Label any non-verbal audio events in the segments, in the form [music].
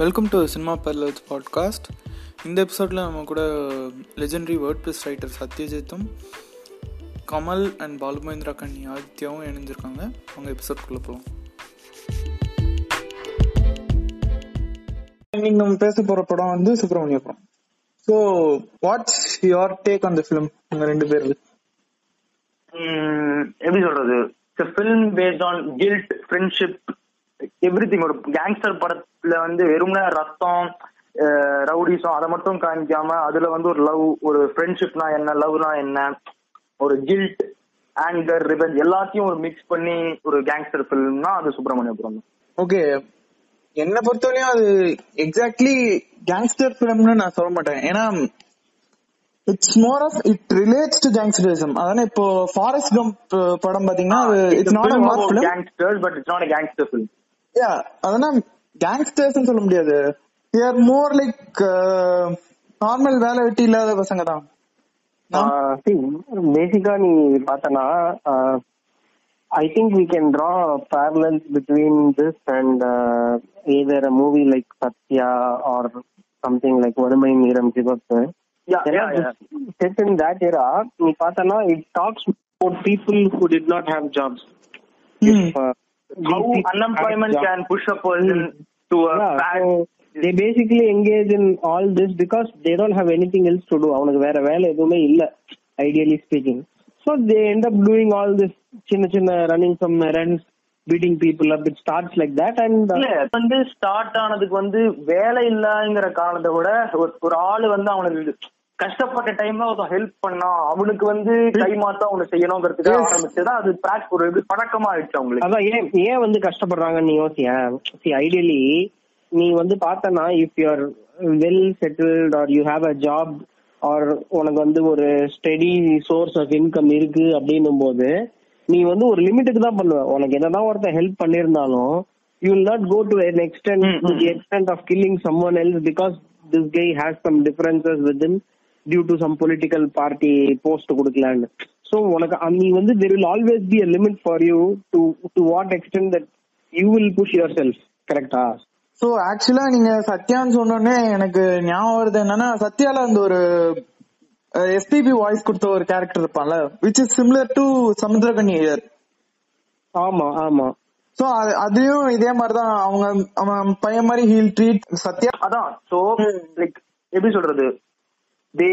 Welcome to cinema parlours podcast இந்த எபிசோடில் நம்ம கூட லெஜெண்டரி வேர்ட் ப்ளஸ் ரைட்டர் சத்யஜித்தும் கமல் அண்ட் பாலுமேந்திரா கண்ணி ஆதித்யாவும் இணைஞ்சிருக்காங்க. அவங்க எபிசோட்குள்ளே போகலாம் இன்னைக்கு நம்ம பேச போற படம் வந்து சுப்பிரமணிய படம். So what's your take on the film உங்க ரெண்டு பேருக்கு ம், எப்படி சொல்றது? Film based on guilt friendship everything ஒரு கேங்ஸ்டர் படத்துல வந்து வெறும்ன ரத்தம் ரவுடிசம் அதை மட்டும் காமிக்காம அதுல வந்து ஒரு லவ் ஒரு ஃப்ரெண்ட்ஷிப்னா என்ன லவ்னா என்ன ஒரு கில்ட் ஆங்கர் ரிவெஞ்ச் எல்லாத்தையும் ஒரு மிக்ஸ் பண்ணி ஒரு கேங்ஸ்டர் ஃபிலிம்னா அது சுப்பிரமணியபுரம். ஓகே என்னை பொறுத்தவரையும் அது எக்ஸாக்ட்லி கேங்ஸ்டர் ஃபிலிம்னு நான் சொல்ல மாட்டேன். ஏன்னா it's more of it relates to gangsterism அதானே இப்போ ஃபாரஸ்ட் கம்ப் படம் பாத்தீங்கன்னா it's not about film gangsters, but it's not a gangster film. Yeah அதெல்லாம் கேங்ஸ்டர்ஸ் சொல்ல முடியாது ஆர் மோர் லைக் நார்மல் வேலை வெட்டி இல்லாத பசங்க தான் பேசிக்கா நீ பார்த்தனா I think we can draw parallels between this and uh, either a movie like Sathya or something like வறுமை மீரம் சிவப்பு Yeah, yeah, yeah. set in that era நீ பார்த்தனா it talks about people who did not have jobs If, uh, How unemployment can push a person to a Yeah, bad so they basically engage in all this because they don't have anything else to do அவனுக்கு வேற வேலை எதுவுமே இல்ல ideally speaking so they end up doing all this சின்ன சின்ன running some errands beating people up it starts like that and uh, இல்ல வந்து start ஆனதுக்கு வந்து வேலை இல்லங்கிற காரணத்தை விட ஒரு ஆளு வந்து அவனுக்கு கஷ்டப்பட்ட டைம்ல ஒருத்தன் ஹெல்ப் பண்ணா அவனுக்கு வந்து கை மாத்தா அவனு செய்யணுங்கிறதுக்கு ஆரம்பிச்சதா அது பிராக் ஒரு இது பழக்கமா ஆயிடுச்சு அவங்களுக்கு. அதான் ஏன் ஏன் வந்து கஷ்டப்படுறாங்கன்னு சி ஐடியலி நீ வந்து பார்த்தனா if you're well settled or you have a job or உனக்கு வந்து ஒரு ஸ்டெடி சோர்ஸ் ஆஃப் இன்கம் இருக்கு அப்படின்னும் போது நீ வந்து ஒரு லிமிட்டுக்கு தான் பண்ணுவ. உனக்கு என்னதான் ஒருத்தன் help பண்ணிருந்தாலும் you will not go to an extent to the extent of killing someone else because this guy has some differences with due to some political party post கொடுக்கலான்னு so உனக்கு அ- நீ வந்து there will always be a limit for you to to what extent that you will push yourself கரெக்டா so ஆக்சுவலா நீங்க சத்யான்னு சொன்னோடனே எனக்கு ஞாபகம் வருது என்னன்னா சத்யால அந்த ஒரு எஸ்பிபி வாய்ஸ் கொடுத்த ஒரு கேரக்டர் இருப்பான்ல which is similar to Samuthirakani Iyer. ஆமா ஆமா. சோ அதையும் இதே மாதிரிதான் அவங்க அவன் பையன் மாதிரி ஹீல் ட்ரீட் சத்யா. அதான் சோ லைக் எப்படி சொல்றது? தே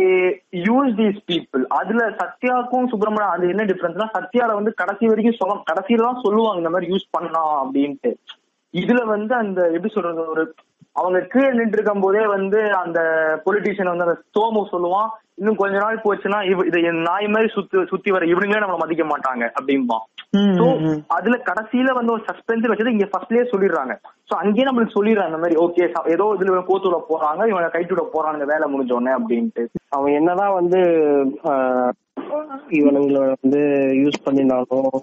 யூஸ் தீஸ் பீப்புள் அதுல சத்யாக்கும் சுப்பிரமணியம் அது என்ன டிஃபரன்ஸ்னா சத்யால வந்து கடைசி வரைக்கும் சொல்ல கடைசியில தான் சொல்லுவாங்க இந்த மாதிரி யூஸ் பண்ணலாம் அப்படின்ட்டு. இதுல வந்து அந்த எப்படி சொல்றது ஒரு அவங்க கீழே நின்று இருக்கும் போதே வந்து அந்த பொலிட்டீஷியன் வந்து அந்த சோமு சொல்லுவான் இன்னும் கொஞ்ச நாள் போச்சுன்னா இவ இதை நாய் மாதிரி சுத்தி சுத்தி வர இவனுங்களே நம்மள மதிக்க மாட்டாங்க அப்படிம்பான் So, அதுல கடைசியில வந்து ஒரு சஸ்பென்ஸ் வச்சது இங்க ஃபர்ஸ்ட்லயே சொல்லிடுறாங்க. சோ அங்கேயே நம்மளுக்கு சொல்லிடுறாங்க இந்த மாதிரி ஓகே ஏதோ இதுல கோத்துல போறாங்க இவங்க கைட்டுட போறாங்க வேலை முடிஞ்ச உடனே அப்படின்ட்டு. அவன் என்னதான் வந்து இவனுங்களை வந்து யூஸ் பண்ணினாலும்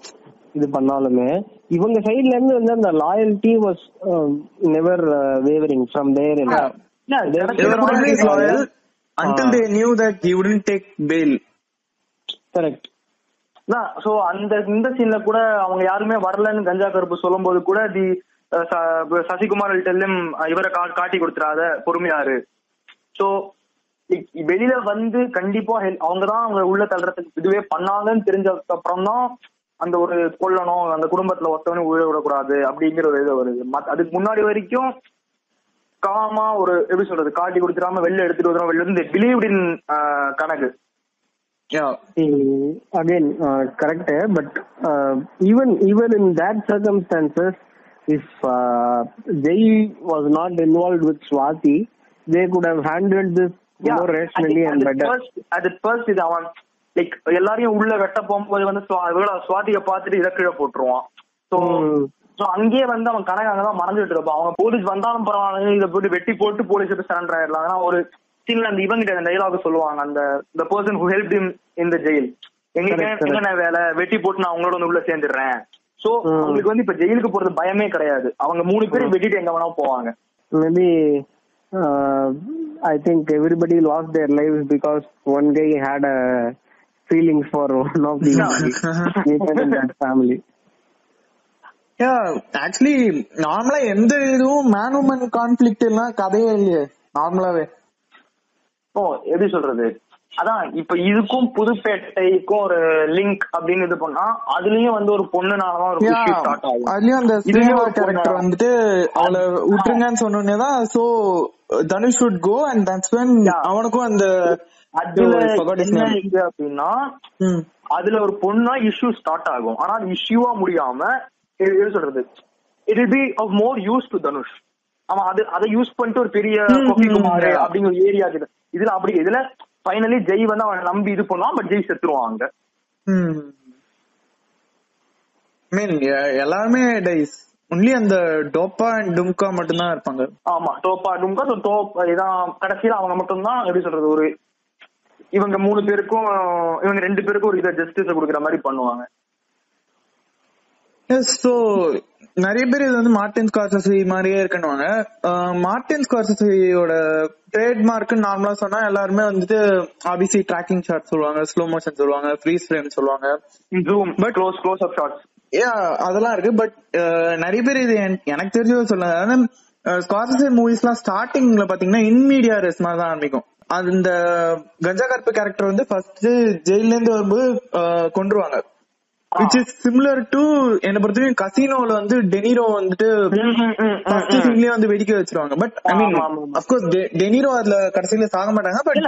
இது பண்ணாலுமே இவங்க சைடுல இருந்து வந்து அந்த loyalty was never wavering from there they were knew loyal until they knew that he wouldn't take bail. Correct so அந்த இந்த சீன்ல கூட அவங்க யாருமே வரலன்னு கஞ்சா கருப்பு சொல்லும்போது கூட தி சசிகுமார் டெல்லும் இவரை கா- காட்டி கொடுத்துறாத பொறுமையாரு. சோ வெளியில வந்து கண்டிப்பா அவங்க தான் அவங்க உள்ள தள்ளுறதுக்கு இதுவே பண்ணாங்கன்னு தெரிஞ்சதுக்கு அப்புறம் தான் அந்த ஒரு கொல்லணும் அந்த குடும்பத்துல ஒருத்தவனே உயிரை விடக்கூடாது அப்படிங்கிற ஒரு இது வருது. அதுக்கு முன்னாடி வரைக்கும் காமா ஒரு எப்படி சொல்றது காட்டி கொடுத்துடாம வெளில எடுத்துட்டு வந்துடும் வெளில இருந்து பிலீவ் இன் கணக்கு yeah again uh, correct eh, but uh, even even in that circumstances if uh, they was not involved with swati they could have handled this more rationally and better அது first இது அவன் like எல்லாரையும் உள்ள வெட்ட போகும்போது வந்து சுவாதிய பார்த்துட்டு இதை கீழே போட்டுருவான் சோ ம். சோ அங்கேயே வந்து அவன் கணக்கு அங்கதான் மறந்துட்டு இருப்பான் அவங்க போலீஸ் வந்தாலும் பரவாயில்ல இதை போட்டு வெட்டி போட்டு போலீஸ் சரண்டர் ஆயிடலாம். ஆனா ஒரு சின்ன அந்த இவங்கிட்ட அந்த டைலாக் சொல்லுவாங்க. அந்த person who helped him in the jail. எங்களுக்கு. என்னென்ன வேலை? வெட்டி போட்டு நான் அவங்களோட வந்து உள்ள சேர்ந்துடுறேன். சோ அவங்களுக்கு வந்து இப்ப ஜெயிலுக்கு போறது பயமே கிடையாது. அவங்க மூணு பேரும் வெட்டிட்டு எங்க வேணா போவாங்க. Maybe uh, I think everybody lost their lives because one guy had a feelings for one of the [laughs] people in that family. Actually நார்மலா எந்த இதுவும் மேன் உமன் கான்ஃபிளிக்ட் எல்லாம் கதையே இல்லையே நார்மலாவே ஓ எப்படி சொல்றது அதான் இப்ப இதுக்கும் புதுப்பேட்டைக்கும் ஒரு லிங்க் அப்படின்னு இது பண்ணா அதுலயும் வந்து ஒரு பொண்ணுனாலதான் ஒரு அதுலயும் அந்த ஒரு கேரக்டர். வந்துட்டு அவளை விட்டுருங்கன்னு சொன்னோடனே தான் so Dhanush would go and that's when. அவனுக்கும் அந்த அப்படின்னா. அதுல ஒரு பொண்ணா இஷ்யூ ஸ்டார்ட் ஆகும் ஆனா அது இஷ்யூவா முடியாம சொல்றது. It will be of more use to Dhanush அவன் அது அதை யூஸ் பண்ணிட்டு ஒரு பெரிய ம், குமார். அப்படிங்கிற ஒரு ஏரியா இருக்குது இதுல அப்படி இதுல ஃபைனலி ஜெய் வந்து அவனை நம்பி இது பண்ணுவான் பட் ஜெய் செத்துருவான் அங்க. ம். I mean, எ- எல்லாருமே டைஸ் ஒன்லி அந்த டோப்பா அண்ட் டும்கா மட்டும்தான் இருப்பாங்க. ஆமா டோப்பா டும்கா டோப் இதான் கடைசியில அவங்க மட்டும்தான் எப்படி சொல்றது ஒரு இவங்க மூணு பேருக்கும் இவங்க ரெண்டு பேருக்கும் ஒரு இதை ஜஸ்டிஸ் கொடுக்குற மாதிரி பண்ணுவாங்க. சோ நிறைய பேர் இது வந்து மார்டின் ஸ்கார்சசி மாதிரியே இருக்குன்னுவாங்க அஹ், மார்டின் ஸ்கார்சசியோட ட்ரேட்மார்க் நார்மலா சொன்னா எல்லாருமே வந்துட்டு ஆபிசி ட்ராக்கிங் ஷாட் சொல்லுவாங்க ஸ்லோ மோஷன் சொல்லுவாங்க ஃப்ரீஸ் ஃப்ரேம் சொல்லுவாங்க. Zoom But- close close up shots ஏ அதெல்லாம் இருக்கு பட் நிறைய பேர் இது என்- எனக்கு தெரிஞ்சது சொல்ல அதாவது ஸ்கார்சசி மூவிஸ் எல்லாம் ஸ்டார்டிங்ல பாத்தீங்கன்னா இன்மீடியா ரெஸ் மாதிரி தான் ஆரம்பிக்கும். அது இந்த கஞ்சா கருப்பு கேரக்டர் வந்து ஃபர்ஸ்ட் ஜெயில இருந்து வரும்போது கொன்றுவாங்க. விச் இஸ் சிமிலர் டு என்ன பொறுத்தவரைக்கும் கசினோல வந்து டெனிரோ வந்துட்டு ஃபர்ஸ்ட் சீன்லயே வந்து வெடிக்க வச்சிருவாங்க. But I mean. Of course De Niro அதுல கடைசியில சாக மாட்டாங்க பட்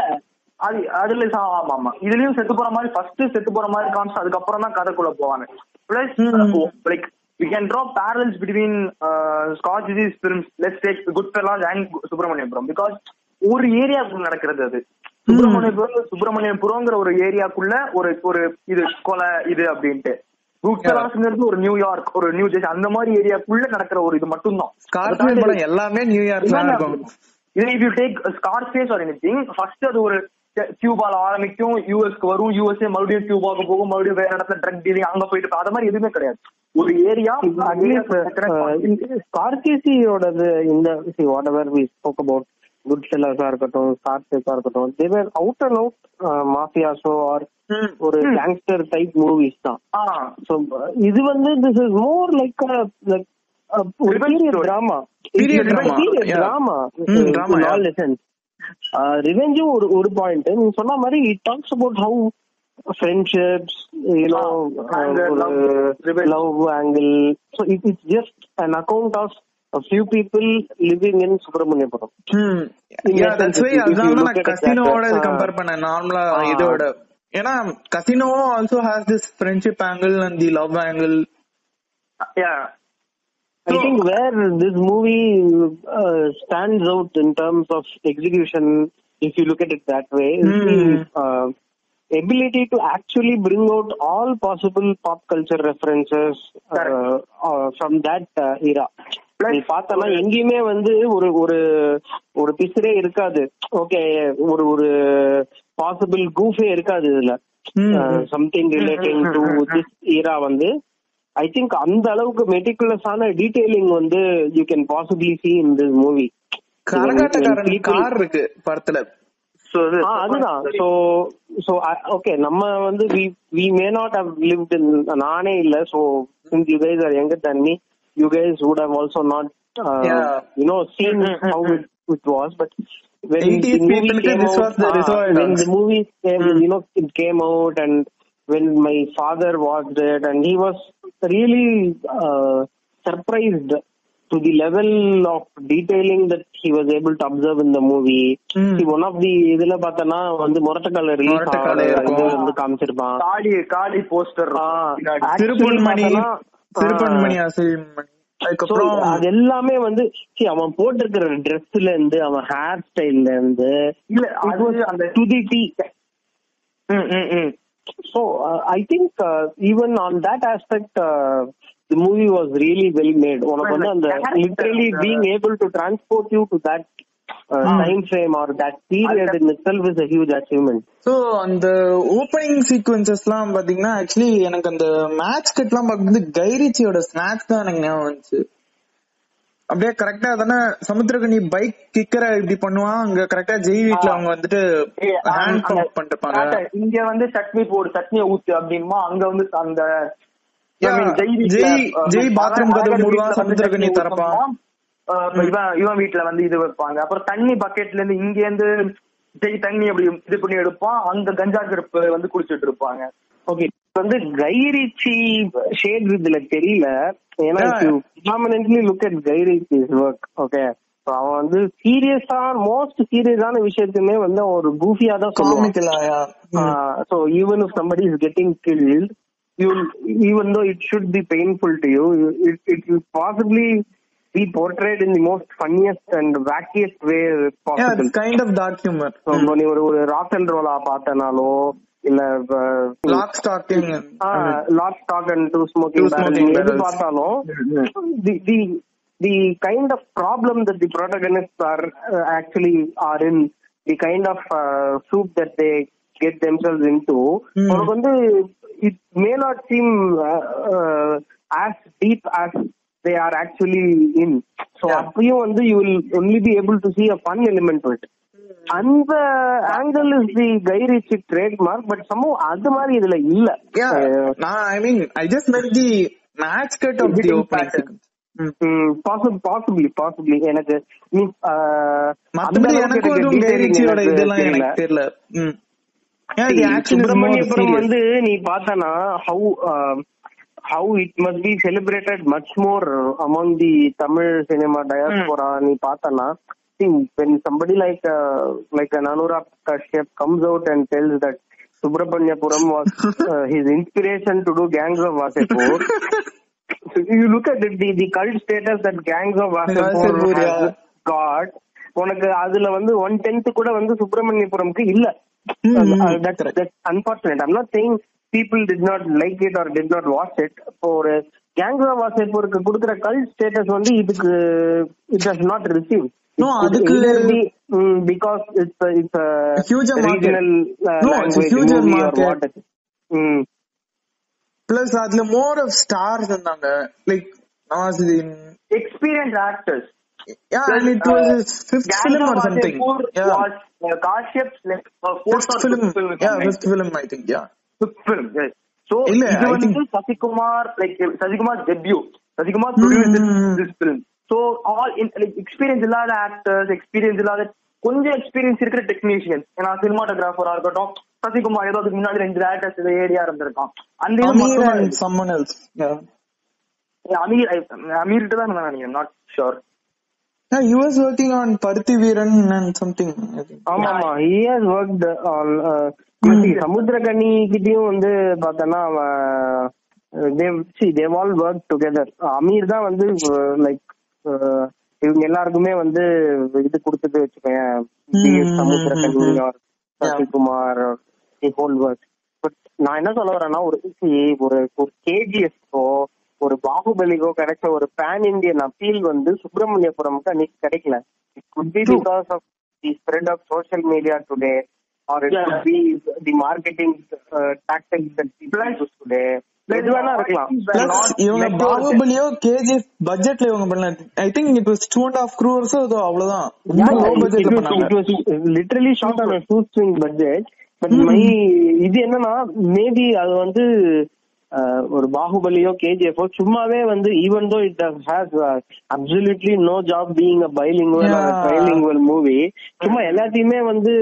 அது அதுல ஆமா ஆமா இதுலயும் செத்து போற மாதிரி ஃபர்ஸ்ட் செத்து போற மாதிரி காமிச்சு அதுக்கப்புறம் தான் கதைக்குள்ள போவாங்க. Plus like we can draw parallels between Scorsese films let's take Goodfellas and Subramaniapuram because ஒரு ஏரியாக்குள்ள நடக்கிறது அது. சுப்பிரமணியபுரம் சுப்பிரமணியபுரம்ங்கிற ஒரு ஏரியாக்குள்ள ஒரு ஒரு இது கொலை இது அப்படின்ட்டு குட் ஃபெல்லாஸ்ங்கிறது ஒரு நியூயார்க் ஒரு நியூ ஜெர்சி அந்த மாதிரி ஏரியாக்குள்ள நடக்கிற ஒரு இது மட்டும்தான் ஸ்கார்பியன் படம் எல்லாமே நியூயார்க்ல தான் இருக்கும் இதே if you take Scarface or anything first அது ஒரு கியூபால ஆரம்பிக்கும் யூஎஸ்க்கு வரும் யூஎஸ்ஏ மறுபடியும் கியூபாக்கு போகும் மறுபடியும் வேற இடத்துல ட்ரக் டீலிங் அங்க போயிட்டு. அது மாதிரி எதுவுமே கிடையாது ஒரு ஏரியா ஸ்கார்கேசியோடது இந்த whatever we spoke about குட் செல்லர்ஸா இருக்கட்டும் ஸ்கார்கேஸா இருக்கட்டும் தேவர் அவுட் அண்ட் அவுட் மாஃபியாஸோ ஆர் ம். ஒரு கேங்ஸ்டர் டைப் மூவிஸ் தான் So, இது வந்து this is more like like ஒரு Revenge period story. Drama Period drama, period yeah. Drama ம், drama, yeah. ஆல் லெசன்ஸ் ரிவெஞ்சும் ஒரு ஒரு பாயிண்ட் நீங்க சொன்ன மாதிரி it talks about how friendships you know Ah, and, uh, love, revenge. Love angle so it it's just an account of a few people living in Subramaniapuram ம். In Yeah, that that's sense, why if you அதனால look நான் at it கசினோவோட that, இது uh, compare பண்ணேன் நார்மலா Ah. இதோட ஏன்னா casino also has this friendship angle and the love angle I think where this movie uh, stands out in terms of execution, if you look at it that way, is Hmm. the uh, ability to actually bring out all possible pop culture references uh, uh, from that uh, era. நீ பார்த்தனா எங்கேயுமே வந்து ஒரு ஒரு ஒரு பிசரே இருக்காது. Okay ஒரு ஒரு பாசிபிள் கூஃபே இருக்காது இதுல. Something relating to this era வந்து ஐ திங்க் அந்த அளவுக்கு மெட்டிகுலஸான டீடைலிங் வந்து you can possibly see in this movie car இருக்கு படத்துல. அதுதான். சோ சோ ஓகே நம்ம வந்து we we may not have lived நானே இல்ல so since you guys are younger than me you guys would have also not uh, Yeah. you know seen how it, it was but when 80s the movie people came this out, was the ah, Reservoir when Dogs. the movie came, you know it came out and when my father watched it and he was really uh, surprised to the level of detailing that he was able to observe in the movie. Hmm. See, one of the இதுல பார்த்தனா வந்து முரட்டக்கால release முரட்டுக்கால இருக்கும். இது வந்து காமிச்சிருப்பான் காளி காளி poster ஆ, திருப்பன்மணி So, அதுக்கப்புறம் அது எல்லாமே வந்து அவன் போட்டிருக்கிற ட்ரெஸ்ல இருந்து அவன் ஹேர் ஸ்டைல்ல இருந்து இல்ல அது அந்த டு தி டி ம், ம், ம். So uh, I think uh, even on that aspect, uh, the movie was really well made. உனக்கு வந்து அந்த literally being able to transport you to that uh, time frame or that period in itself is a huge achievement. So அந்த opening sequences எல்லாம் பாத்தீங்கன்னா actually எனக்கு அந்த match cut எல்லாம் பார்க்கும்போது கைரிச்சியோட ஸ்நாக்ஸ் தான் எனக்கு ஞாபகம் வந்துச்சு. அப்படியே கரெக்டா தானே சமுத்திரகனி பைக் கிக்கரை இப்படி பண்ணுவான் அங்க கரெக்டா ஜெய் வீட்ல அவங்க வந்துட்டு ஹேண்ட் பம்ப் இங்க வந்து சட்னி போடு சட்னியை ஊத்து அப்படின்மா அங்க வந்து அந்த ஜெய் ஜெய் பாத்ரூம் கதவு மூடுவான் வந்து சமுத்திரக்கனி இவன் இவன் வீட்ல வந்து இது வைப்பாங்க. அப்புறம் தண்ணி பக்கெட்ல இருந்து இங்க இருந்து ஜெய் தண்ணி அப்படி இது பண்ணி எடுப்பான். அங்க கஞ்சா கருப்பு வந்து குடிச்சிட்டு இருப்பாங்க. ஓகே வந்து கைரிச்சி ஷேட் இதுல தெரியல. ஏன்னா Yeah. Predominantly look at Guy Ritchie's work okay அவன் வந்து சீரியஸா மோஸ்ட் சீரியஸான விஷயத்தையுமே வந்து ஒரு கூஃபியா தான் சொல்லுவான். even if somebody is getting killed you even though it should be painful to you it, it will possibly be portrayed in the most funniest and wackiest way yeah possible it's kind of dark humor. So, நீ ஒரு ஒரு rock and ரோலா பார்த்தனாலோ இல்ல lock stocking lock stock and two smoking எது. பார்த்தாலும் the the the kind of problem that the protagonist are actually are in the kind of soup that they get themselves into Hmm. உனக்கு வந்து it may not seem as deep as they are actually in Yeah. அப்பயும் வந்து you will only be able to see a fun element to it அந்த angle is the Guy Ritchie trade mark but சமூக அது மாதிரி இதுல இல்ல. Yeah. Uh, nah, i mean i just meant the match cut of the Editing opening pattern. sequence. Hmm. Possible possibly possibly எனக்கு நீ அந்த மத்தபடி எனக்கு எதுவும் கைரிச்சியோட இதெல்லாம். எனக்கு தெரியல. serious. வந்து நீ பார்த்தனா how how it must be celebrated much more among the Tamil cinema diaspora நீ பார்த்தனா when somebody like uh, like an Anurag Kashyap comes out and tells that Subramaniapuram was uh, his inspiration to do Gangs of Wasepur. so you look at it, the, the cult status that Gangs of Wasepur Wasepur, has yeah. got, உனக்கு அதுல வந்து one tenth கூட வந்து சுப்பிரமணியபுரம்க்கு இல்ல ம், ம், Uh, that's people did not like it or did not watch it. இப்போ ஒரு கேங்ஸா வாசேப்பூருக்கு கொடுக்குற கல் ஸ்டேட்டஸ் வந்து இதுக்கு it has not receive because it's it's market. Regional No, it's a huge market. ம் plus அதுல more of stars இருந்தாங்க like Nawazuddin experience actors yeah and it was his fifth film or something yeah Kashyap fifth film yeah fifth film I think yeah இது வந்து Sasikumar like Sasikumar debut Sasikumar. This film. So all like experience இல்லாத actors experience இல்லாத கொஞ்சம் experience இருக்கிற technicians ஏன்னா சினிமாட்டோகிராஃபரா இருக்கட்டும் சசிகுமார் ஏதோ அதுக்கு முன்னாடி ரெண்டு டேரக்டர்ஸ் ஏரியா இருந்திருக்கான் அந்த yeah. அமீர் அமீர்கிட்ட தான் நினைக்கிறேன் not sure yeah he was working on Parthi Veeran and something I think. ஆமா ஆமா he has worked on uh, see, Samuthirakani கிட்டயும் வந்து பார்த்தனா அவன் see they've all worked together. Amir தான் வந்து லைக் இவங்க எல்லாருக்குமே வந்து இது கொடுத்தது ம், Samuthirakani or Sasikumar the whole work but நான் என்ன சொல்ல வரேன்னா ஒரு ஒரு ஒரு கேஜிஎஸ்க்கோ ஒரு பாகுபலிக்கோ கிடைச்ச ஒரு பேன் இந்தியன் அப்பீல் வந்து சுப்பிரமணியபுரம்க்கு அன்னைக்கு கிடைக்கல. It could be because of the spread of social media today people use today எது வேணா இருக்கலாம். இவங்க பாகுபலியோ கேஜிஎஃப் பட்ஜெட்ல இவங்க பண்ணல. I think it was and half crores அவ்வளவுதான். ரொம்ப லோ பட்ஜெட்ல பண்ணாங்க. Literally shot on swing budget but my இது என்னன்னா மேபி அது வந்து ஒரு பாகுபலியோ கேஜிஎஃபோ சும்மாவே வந்து even though it has absolutely no job being a bilingual Yeah. Bilingual movie சும்மா எல்லாத்தையுமே வந்து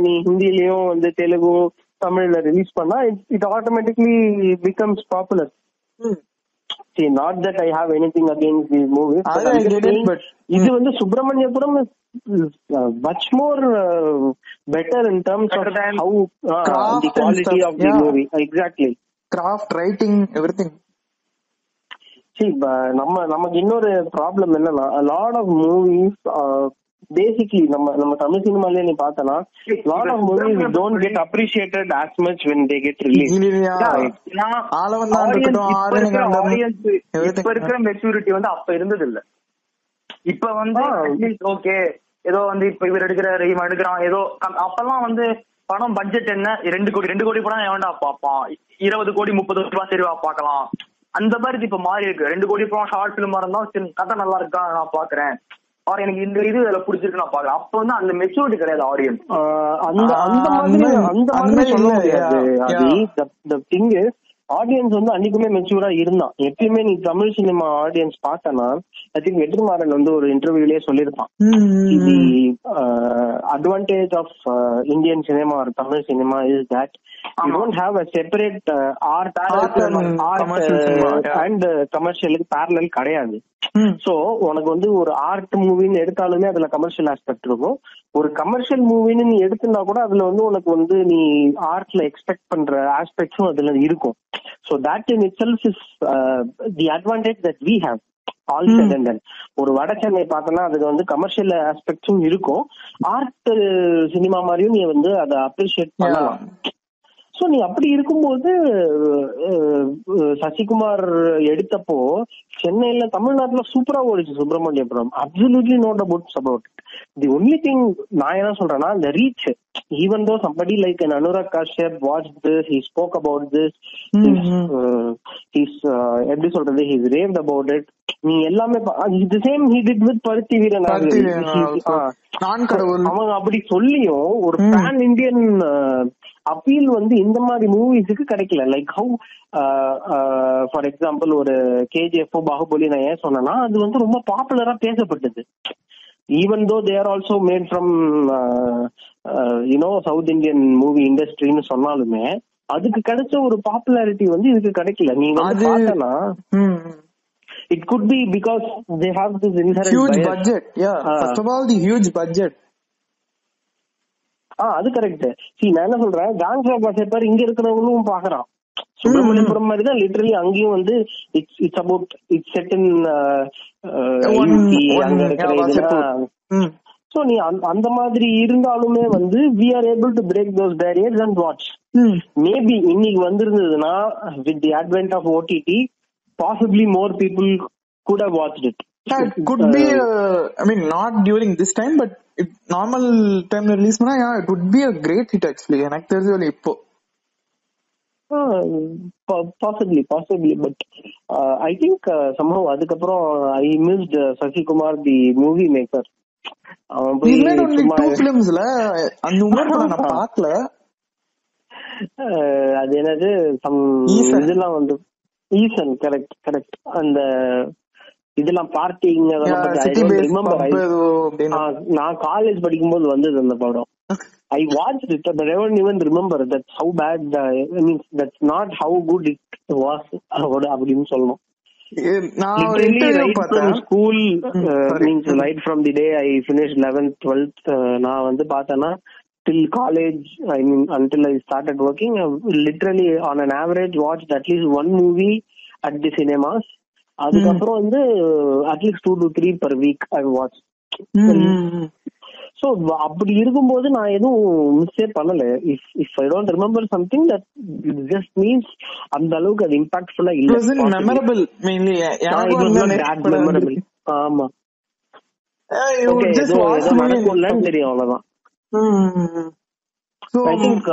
நீ ஹிந்திலயும் வந்து தெலுங்கு தமிழ்ல ரிலீஸ் பண்ணா it automatically becomes popular See, not that I have anything against these movies. but I- I'm I just get it, saying, but- இது வந்து Subramaniapuram much more better in terms of Better how the quality stuff, of the yeah. Movie exactly craft writing everything see ப- நம்ம நமக்கு இன்னொரு problem என்னன்னா lot of movies basically நம்ம நம்ம தமிழ் சினிமாலே நீ பார்த்தனா lot of movies don't get appreciated as much when they get release. இப்ப இருக்கிற மெச்சூரிட்டி வந்து அப்ப இருந்தது இல்ல இப்ப வந்து. ஓகே ஏதோ வந்து இப்ப இவர் எடுக்கிறாரு இவன் எடுக்கிறான் ஏதோ அப்பெல்லாம் வந்து படம் பட்ஜெட் என்ன? ரெண்டு கோடி ரெண்டு கோடி படம் எவன்டா பாப்பான் இருபது கோடி முப்பது கோடி ரூபாய் சரிவா பார்க்கலாம். அந்த மாதிரி இப்ப மாறி இருக்கு. ரெண்டு கோடி படம் ஷார்ட் பிலிமா இருந்தா சரி, கதை நல்லா இருக்கா நான் பாக்குறேன் ஆர் எனக்கு இந்த இது இதுல பிடிச்சிருக்கு நான் பாக்குறேன் அப்ப வந்து அந்த மெச்சூரிட்டி கிடையாது ஆடியன்ஸ் அந்த அந்த மாதிரி அந்த- மாதிரி சொல்ல முடியாது yeah, அது yeah. ஆடியன்ஸ் வந்து அன்னைக்குமே மெச்சூரா இருந்தான். எப்பயுமே நீ தமிழ் சினிமா ஆடியன்ஸ் பார்த்தனா ஐ திங்க் வெற்றிமாறன் வந்து ஒரு இன்டர்வியூலயே சொல்லியிருப்பான். The advantage of Indian cinema or Tamil cinema is that you don't have a separate art yeah. And கமர்ஷியலுக்கு parallel கிடையாது. சோ உனக்கு வந்து ஒரு ஆர்ட் மூவின்னு எடுத்தாலுமே அதுல கமர்ஷியல் ஆஸ்பெக்ட் இருக்கும். ஒரு கமர்ஷியல் மூவின்னு நீ எடுத்துனா கூட அதுல வந்து உனக்கு வந்து நீ ஆர்ட்ல எக்ஸ்பெக்ட் பண்ற ஆஸ்பெக்ட்ஸும் அதுல இருக்கும். So that in itself is the advantage that we have all set and ஒரு வட சென்னை பார்த்தோன்னா அதுக்கு வந்து கமர்ஷியல் ஆஸ்பெக்ட்ஸும் இருக்கும். ஆர்ட் சினிமா மாதிரியும் நீ வந்து அதை அப்ரிஷியேட் பண்ணலாம். சோ நீ அப்படி இருக்கும்போது சசிகுமார் எடுத்தப்போ சென்னையில தமிழ்நாட்டுல சூப்பரா ஓடிச்சு Subramaniapuram absolutely not about about the only thing நான் என்ன சொல்றேன்னா இந்த reach even though somebody like an Anurag Kashyap watch this he spoke about this he's, uh, he's uh, எப்படி சொல்றது he's raved about it. நீ எல்லாமே the same he did with பருத்தி வீரன் அவங்க அப்படி சொல்லியும் ஒரு பேன் இந்தியன் அப்பீல் வந்து இந்த மாதிரி மூவிஸுக்கு கிடைக்கல. லைக் ஹவு ஃபார் எக்ஸாம்பிள் ஒரு கேஜிஎஃப் பாகுபலி நான் ஏன் சொன்னேன்னா அது வந்து ரொம்ப பாப்புலரா பேசப்பட்டது. Even though they're also made from you know South Indian movie இண்டஸ்ட்ரின்னு சொன்னாலுமே அதுக்கு கிடைச்ச ஒரு பாப்புலாரிட்டி வந்து இதுக்கு கிடைக்கல. நீ வந்து பார்த்தனா it could be because they have this inherent budget yeah. First of all the huge budget ஆ அது கரெக்ட் சி நான் என்ன சொல்றேன்? ஆஃப் வாசப்பர் இங்க இருக்கிறவங்களும் பாக்குறான். சுப்பிரமணியபுரம் மாதிரி தான் லிட்டரலி அங்கேயும் வந்து it's it's about it's set in அங்க இருக்கிற சோ நீ அந்த- மாதிரி இருந்தாலுமே வந்து we are able to break those barriers and watch maybe இன்னைக்கு வந்திருந்ததுன்னா with the advent of OTT possibly more people கூட watch it Yeah, it could be. Uh, I mean, not during this time, but if normal time release பண்ணா, yeah, it would be a great hit actually. எனக்கு தெரிஞ்ச வரை இப்போ possibly possibly but I think சம்பவம் அதுக்கப்புறம் I missed Sasikumar the movie maker அவன் போய் அந்த உமர் நான் [laughs] பார்க்கல அது என்னது some ஈசன். இதெல்லாம் வந்து ஈசன் கரெக்ட் கரெக்ட் அந்த இதெல்லாம் பார்ட்டிங் நான் காலேஜ் படிக்கும்போது வந்தது அந்த படம் I watch it but I don't even remember that's how bad I mean that's not how good it was அப்படின்னு சொல்லணும் Eh, uh, means right from the day I finished 11th, 12th, uh, நான் வந்து பார்த்தேன்னா till college, I mean until I started working, I literally on an average watched at least one movie at the cinemas. அதுக்கப்புறம் வந்து at least two to three per week I watch. So அப்படி இருக்கும்போது நான் எதுவும் மிஸ்ஸே பண்ணல. If if I don't remember something that just means அந்த அளவுக்கு அது இம்பாக்ட்ஃபுல்லா இல்ல. That படம் memorable. ஆமா. நடக்கும்லன்னு தெரியும் அவ்வளவுதான். ஐ திங்க்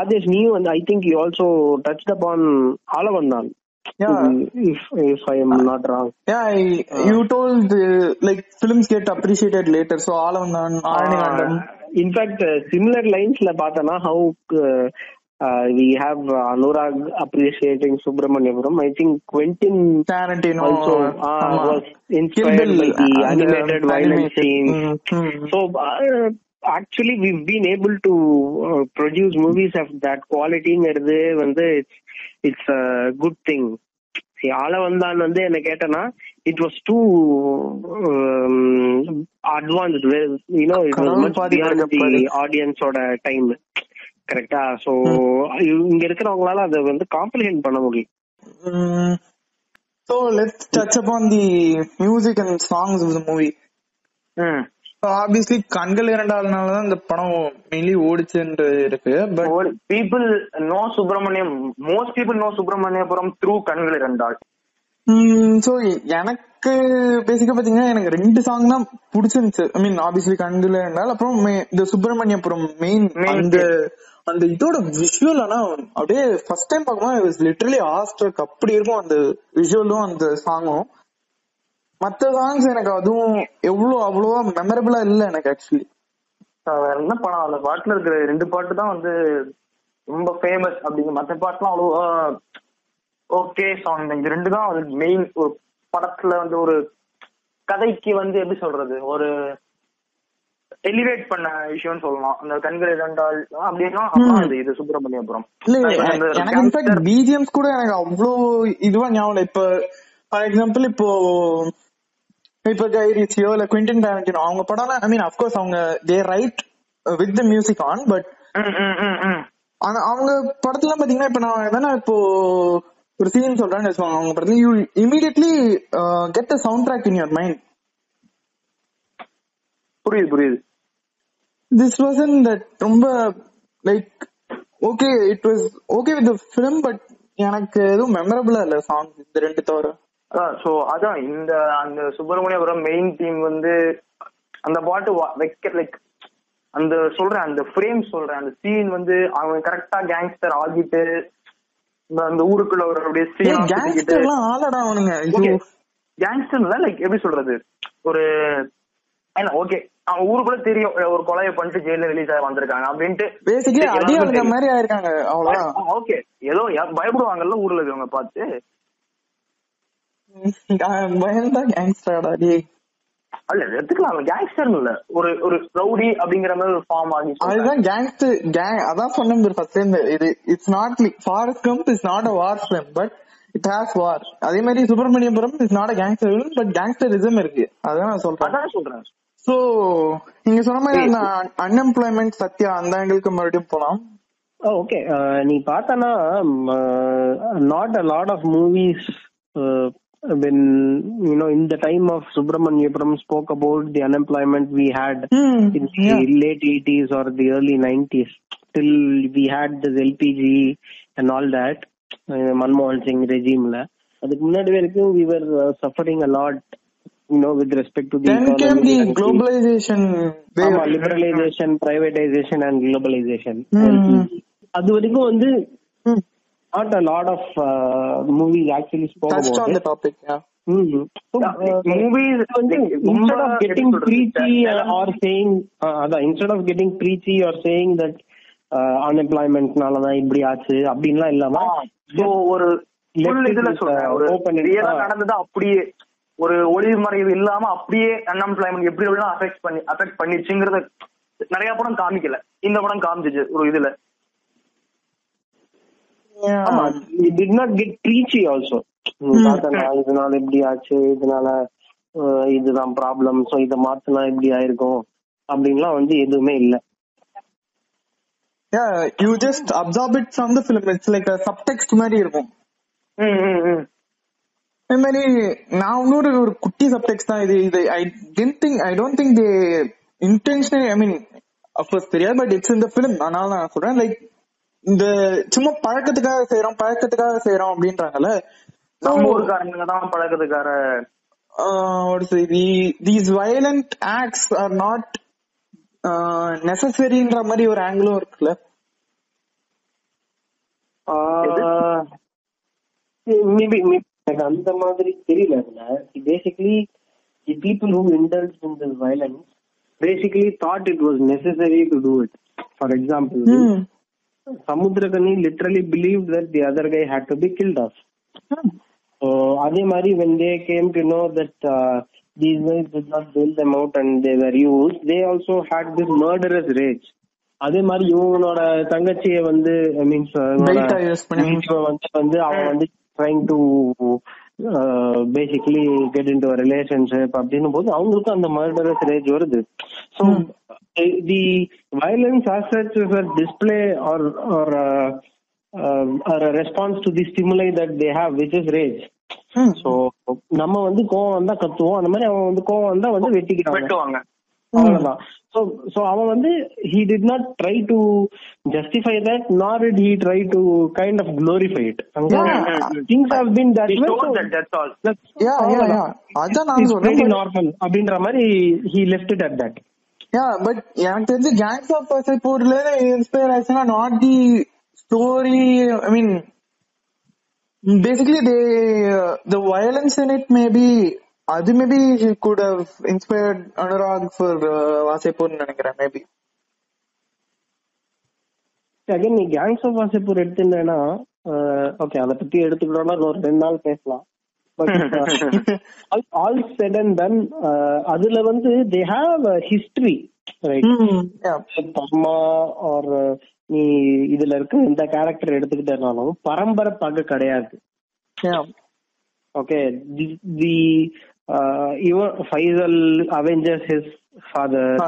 ஆதேஷ் நீ வந்து I think you also touch upon Aalavandhan yeah mm-hmm. if if i am uh, not wrong. yeah I, uh, you told uh, like films get appreciated later so alavandan aaranigandam uh, in fact uh, similar lines la pathana how uh, uh, we have uh, anurag appreciating subramaniam i think quentin tarantino also uh, was inspired by the um, animated violence scenes. Mm-hmm. so uh, actually, we've been able to uh, produce movies of that quality. ங்கிறது வந்து a good thing. See, ஆள வந்தான் வந்து என்ன கேட்டனா it was too um, advanced. Well, You know, it was கடவுள் much பாதி beyond கிடக்கப்பாரு. the audience ஓட time. கரெக்டா சோ இங்க இருக்கிறவங்களால அதை வந்து காம்ப்ளிகேட் பண்ண முடியும் Mm. So let's touch upon the music and songs of the movie. So obviously கண்கள் இரண்டாலனால தான் இந்த படம் மெயின்லி ஓடிச்சுன்ற இருக்கு but people know Subramaniam most people know Subramaniapuram through கண்கள் இரண்டாள் சோ எனக்கு பேசிக்கா பாத்தீங்கன்னா எனக்கு ரெண்டு சாங் தான் பிடிச்சிருந்துச்சு. ஐ மீன் ஆப்வியஸ்லி கண்கள் இரண்டால் அப்புறம் இந்த சுப்பிரமணியபுரம் மெயின் அந்த அந்த இதோட விஷுவல் ஆனா அப்படியே ஃபர்ஸ்ட் டைம் பார்க்கும்போது லிட்டரலி ஆஸ்ட்ரக் அப்படி இருக்கும் அந்த விஷுவலும் அந்த சாங்கும் மத்த சாங்ஸ் எனக்கு அதுவும் எவ்வளவு அவ்வளவா மெமரபிளா இல்ல எனக்கு ஆக்சுவலி என்ன படம் அந்த பாட்டுல இருக்கிற ரெண்டு பாட்டு தான் வந்து ரொம்ப ஃபேமஸ் அப்படிங்க மத்த பாட்டுலாம் அவ்வளவா ஓகே சாங் இது ரெண்டு தான் வந்து மெயின் ஒரு படத்துல வந்து ஒரு கதைக்கு வந்து எப்படி சொல்றது? ஒரு எலிவேட் பண்ண விஷயம்னு சொல்லலாம். அந்த கண்கள் இரண்டால் அப்படின்னா அப்புறம் இது சுப்பிரமணியபுரம். எனக்கு இன்ஃபேக்ட் பிஜிஎம்ஸ் கூட எனக்கு அவ்வளோ இதுவா ஞாபகம். இப்ப ஃபார் எக்ஸாம்பிள் இப்போ இப்ப கைரிச்சியோ இல்ல குவிண்டன் டேரண்டினோ அவங்க படம் ஐ மீன் அப்கோர்ஸ் அவங்க they write with the music on but. ஆனா அவங்க படத்துல பாத்தீங்கன்னா இப்ப நான் எதனா இப்போ ஒரு சீன் சொல்றேன்னு வச்சுக்கோங்க அவங்க படத்துல you immediately get a soundtrack in your mind புரியுது புரியுது. திஸ் வாசன் தட் ரொம்ப like okay it was okay with film but எனக்கு எதுவும் மெமரபிளா இல்ல சாங் இந்த ரெண்டு தவிர. சோ அதான் இந்த அந்த சுப்பிரமணியபுரம் மெயின் டீம் வந்து அந்த பாட்டு வைக்க லைக் அந்த சொல்றேன் அந்த ஃப்ரேம் சொல்றேன். அந்த சீன் வந்து அவங்க கரெக்டா கேங்ஸ்டர் ஆகிட்டு அந்த ஊருக்குள்ள ஒரு அப்படியே ஆளடா அவனுங்க. கேங்ஸ்டர்ல லைக் எப்படி சொல்றது? ஒரு என்ன ஓகே அவன் ஊருக்குள்ள தெரியும் ஒரு கொலையை பண்ணிட்டு ஜெயில ரிலீஸ் ஆகி வந்திருக்காங்க அப்படின்ட்டு. பேசிக்கலி அடி. மாதிரி ஆயிருக்காங்க ஓகே ஏதோ பயப்படுவாங்கல்ல ஊர்ல இருக்கவங்க பார்த்து. பயந்தா கேங்ஸ்டர்டா டேய் அல்ல எடுத்துக்கலாம் கேங்ஸ்டர் இல்ல ஒரு ஒரு ரவுடி அப்படிங்கிற மாதிரி ஒரு ஃபார்ம் ஆகி. அதுதான் கேங்ஸ்டர் கேங் அதான் சொன்னேன் ஃபர்ஸ்ட் இருந்து இது it's not Forrest Gump is not a war film but it has war அதே மாதிரி Subramaniapuram is not a gangster film but gangsterism இருக்கு அதான் நான் சொல்றேன். அதான் சொல்றேன் சோ நீங்க சொன்ன மாதிரி அன்எம்ப்ளாய்மெண்ட் சத்யா அந்த ஆங்கிளுக்கு மறுபடியும் போலாம். ஓகே. நீ பார்த்தனா not a lot of movies when you know in the time of subramaniapuram spoke about the unemployment we had Hmm, in the yeah. late 80s or the early 90s till we had this lpg and all that uh, manmohan singh regime la அதுக்கு முன்னாடி வரைக்கும் we were uh, suffering a lot you know with respect to the then came economy the and the- globalization wave. ஆமா liberalisation privatisation and globalisation ம். அது வரைக்கும் வந்து Not a lot of movies actually spoke touched on about the topic yeah. Movies வந்து instead of getting preachy or saying uh, அதான் instead of getting preachy or saying that uh, unemploymentனால தான் இப்படி ஆச்சு அப்படின்லாம் இல்லாம சோ ஒரு it இதுல சொல்றேன். uh, ஒரு open it. ரியலா. நடந்தது அப்படியே ஒரு ஒளிமறைவு இல்லாம அப்படியே அன்எம்ப்ளாய்மெண்ட் எப்படி எப்படிலாம் அஃபெக்ட் பண்ணி அஃபெக்ட் பண்ணிச்சுங்கிறத நிறைய படம் காமிக்கல. இந்த படம் காமிச்சிச்சு ஒரு இதுல. ஆமா yeah it did not get preachy also. நீ Hmm. பார்த்தனா இதனால இப்படி ஆச்சு இதனால இதுதான் ப்ராப்ளம் சோ இத மாத்தினா இப்படி ஆயிருக்கும் அப்படின்லாம் வந்து எதுவுமே இல்ல. Yeah you just absorb it from the film. It's like a subtext மாதிரி இருக்கும். ம், ம், ம். அதே மாதிரி நான் இன்னொரு ஒரு குட்டி சப்டெக்ட் தான் இது இது I don't think I don't think they intentional I mean of course தெரியாது பட் இட்ஸ் இந்த ஃபிலிம் அதனால நான் சொல்றேன் லைக் இந்த சும்மா பழக்கத்துக்காக செய்யறோம் பழக்கத்துக்காக செய்யறோம் அப்படின்றாங்கல்ல? நம்ம ஊருக்காரங்க தான் பழக்கத்துக்கார. These violent acts are not நெசசரின்ற மாதிரி ஒரு ஆங்கிளும் இருக்குல்ல? மேபி எனக்கு அந்த மாதிரி தெரியல அதுல. Basically the people who indulge in this violence basically thought it was necessary to do it for example Hmm. Samuthirakani literally believe that the other guy had to be killed off So அதே மாதிரி when they came to know that uh, these guys did not bail them out and they were used, they also had this murderous rage. அதே மாதிரி இவனோட தங்கச்சிய வந்து I means. வந்து வந்து அவன் வந்து trying to basically get into relationship அப்படின்னும் போது அவங்களுக்கும் அந்த மர்டரஸ் ரேஜ் வருது so the violence as such is a display or or or response to the stimuli that they have which is rage Hmm. So நம்ம வந்து கோவம் வந்தா கத்துவோம் அந்த மாதிரி அவன் வந்து கோவம் வந்தா வந்து வெட்டிக்கிறாங்க வெட்டுவாங்க அவ்வளவுதான் சோ சோ அவன் வந்து he did not try to justify that nor did he try to kind of glorify it Yeah. things have been that He way told so that, that's all. that's- Yeah, yeah, அவ்வளவுதான். yeah. அதான் நான் சொல்றேன் normal அப்படின்ற மாதிரி he left it at that yeah but எனக்கு தெரிஞ்சு gangs of வசைப்பூர்ல inspire ஆச்சுன்னா not the story I mean basically they the violence in it maybe அது maybe good how inspired Anurag for வாசைப்பூர்னு நினைக்கிறேன் மேபி அகைன் நீ gangs of Wasseypur எடுத்துட்டேன்னா okay அத பத்தி எடுத்துக்கிட்டோம்னா ஒரு ரெண்டு நாள் பேசலாம். ஆல் செட் அண்ட் டன் அதுல வந்து தே ஹாவ் ஹிஸ்டரி ரைட் அம்மா ஆர் நீ இதுல இருக்க இந்த கேரக்டர் எடுத்துக்கிட்டனாலும் பரம்பரை பகை கிடையாது. ஓகே தி தி இவன் ஃபைசல் அவெஞ்சர்ஸ் ஹிஸ் ஃபாதர்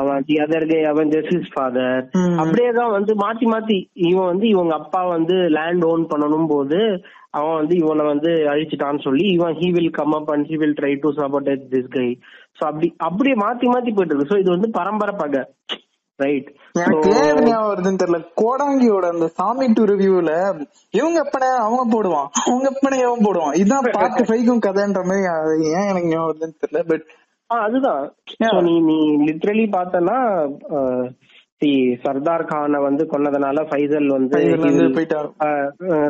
அவன் the other guy Avengers his father. அப்படியே தான் வந்து மாத்தி மாத்தி இவன் வந்து இவங்க அப்பா வந்து லேண்ட் ஓன் பண்ணணும் போது அவன் வந்து இவனை வந்து அழிச்சிட்டான்னு சொல்லி இவன் he will come up and he will try to support this guy so அப்படி அப்படியே மாத்தி மாத்தி போயிட்டு இருக்கு. சோ இது வந்து பரம்பரை பகை. ரைட் வருதுன்னு தெரியல. கோடாங்கியோட அந்த சாமி டு ரிவ்யூல இவங்க எப்பனே அவன் போடுவான். அவங்க இவன் போடுவான். இதுதான் [laughs] பார்ட் ஃபைவ்க்கும் கதைன்ற மாதிரி ஏன் எனக்கு ஞாபகம் வருதுன்னு தெரியல. பட் அதுதான். நீ நீ லிட்ரலி பார்த்தனா சர்தார் கானை வந்து கொன்னதுனால ஃபைசல் வந்து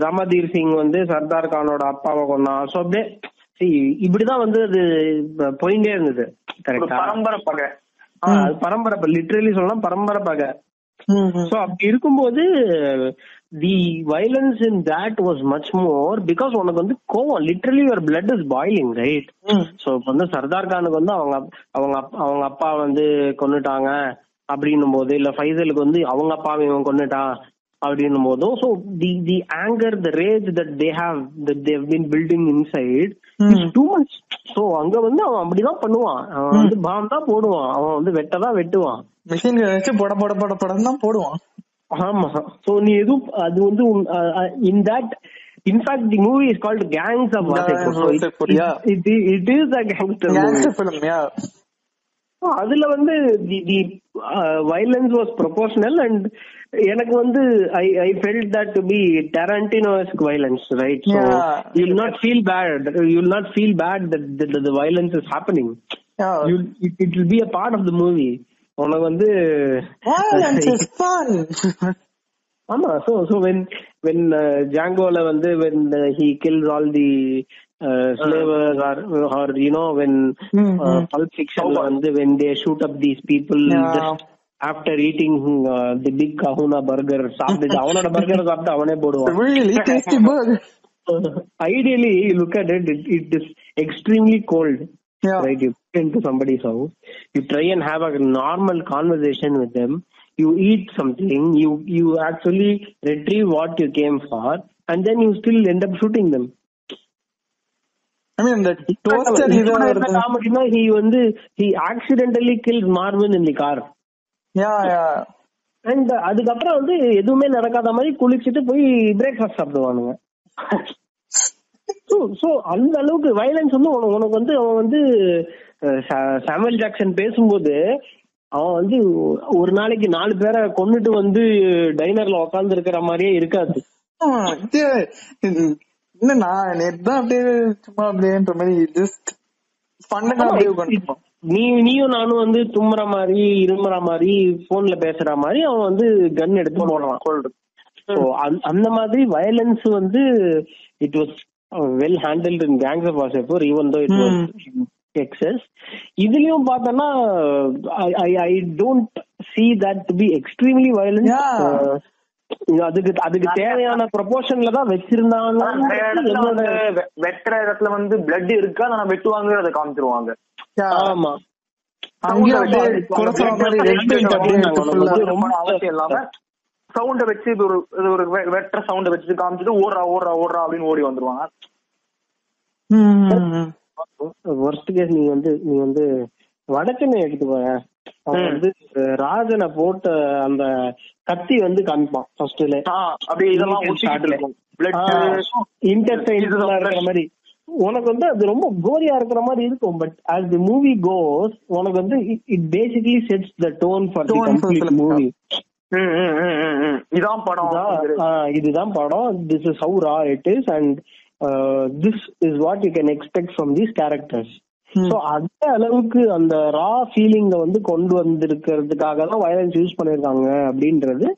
ரமதீர் சிங் வந்து சர்தார் கானோட அப்பாவை கொன்னான் சோ அப்படியே இப்படிதான் வந்து அது போயிட்டே இருந்தது. கரெக்டா பரம்பரை பகை. அது பரம்பரை லிட்ரலி சொல்லலாம் பரம்பரை பகை. சோ அப்படி இருக்கும்போது the violence in that was much more because உனக்கு வந்து கோவம். Literally your blood is boiling right so இப்ப வந்து சர்தார் கானுக்கு வந்து அவங்க அவங்க அவங்க அப்பா வந்து கொன்னுட்டாங்க அப்படின்னும் போது இல்ல ஃபைசலுக்கு வந்து அவங்க அப்பாவை இவன் கொன்னுட்டான் அப்படின்னும் போதும் so the the anger the rage that they have that they've been building inside too much so அங்க வந்து அவன் அப்படிதான் பண்ணுவான். அவன் வந்து பாம் தான் போடுவான். அவன் வந்து வெட்டதான் வெட்டுவான். மிஷின் போட போட போட போடன்னு தான் போடுவான். ஆமா. சோ நீ எதுவும் அது வந்து in that in fact the movie is called gangs of Gangs of Wasseypur, yeah. It it is a gangster movie அதுல வந்து the the violence was proportional and எனக்கு வந்து I I felt that to be Tarantinoesque violence right so. You will not feel bad you will not feel bad that the violence is happening it will be a part of the movie உனக்கு வந்து. [laughs] ஆமா so so when when ஜாங்கோல வந்து when he kills all the slavers or or you know when. Pulp ஃபிக்ஷன்ல வந்து when they shoot up these people after eating the Big Kahuna Burger சாப்பிட்டு அவனோட burger சாப்பிட்டு அவனே போடுவான். Ideally look at it it is extremely cold Yeah. right? You go into somebody's house, you try and have a normal conversation with them. You eat something, you you actually retrieve what you came for, and then you still end up shooting them. I mean, the toaster he வந்து he accidentally killed Marvin in the car. Yeah, yeah. And அதுக்கப்புறம் வந்து எதுவுமே நடக்காத மாதிரி குளிச்சுட்டு போய் breakfast சாப்பிடுவானுங்க so அந்த அளவுக்கு வயலன்ஸ் வந்து உனக்கு வந்து அவன் வந்து சாமுவல் ஜாக்சன் பேசும்போது அவன் வந்து ஒரு நாளைக்கு நாலு பேரை கொன்னுட்டு வந்து டைனர்ல உட்கார்ந்து இருக்கிற மாதிரியே இருக்காது. ஆ, இது இது- இல்ல நான் நேத்து தான் அப்படியே சும்மா அப்படியேன்ற மாதிரி ஜஸ்ட் பண்ணுங்க அப்படியே உட்காந்துருப்பான் நீ நீயும் நானும் வந்து தும்முற மாதிரி இருமுற மாதிரி போன்ல பேசுற மாதிரி அவன் வந்து கன் எடுத்து போடுறான் So, அந்த- அந்த மாதிரி வயலன்ஸ் வந்து it was well handled in gangs of Wasseypur even though it was excess இதுலயும் பார்த்தோம்னா I I don't see that to be extremely violence Yeah. அதுக்கு அதுக்கு தேவையான ப்ரொபோர்ஷன்ல தான் வச்சிருந்தாங்க வெட்டுற இடத்துல வந்து பிளட் இருக்கா? ஆனா வெட்டுவாங்க அதை காமிச்சிருவாங்க. ஆமா. ஆ. ரொம்ப அவசியம் இல்லாம சவுண்ட வச்சு இது ஒரு இது ஒரு வெ- வெட்டுற சவுண்ட வச்சு காமிச்சிட்டு ஓடுறா ஓடுறா ஓடுறா அப்படின்னு ஓடி வந்துருவாங்க. ஒர்ஸ்ட் கேஸ் நீ வந்து நீ வந்து வடச்சென்னை எடுத்து போய அவன் வந்து ராஜனை போட்ட அந்த கத்தி வந்து காமிப்பான் ஃபர்ஸ்ட்ல ஆ, அப்படியே இதெல்லாம் இன்டர்டைன் இருக்கிற மாதிரி. உனக்கு வந்து அது ரொம்ப கோரியா இருக்கிற மாதிரி இருக்கும் but as the movie goes உனக்கு வந்து it basically sets the tone for the Tone for complete. Movie இதான் படம் இதுதான் படம். This is how raw it is and this is what you can expect from these characters so அந்த அளவுக்கு அந்த ரா ஃபீலிங்க வந்து கொண்டு வந்திருக்கிறதுக்காக தான் வயலன்ஸ் யூஸ் பண்ணிருக்காங்க அப்படின்றது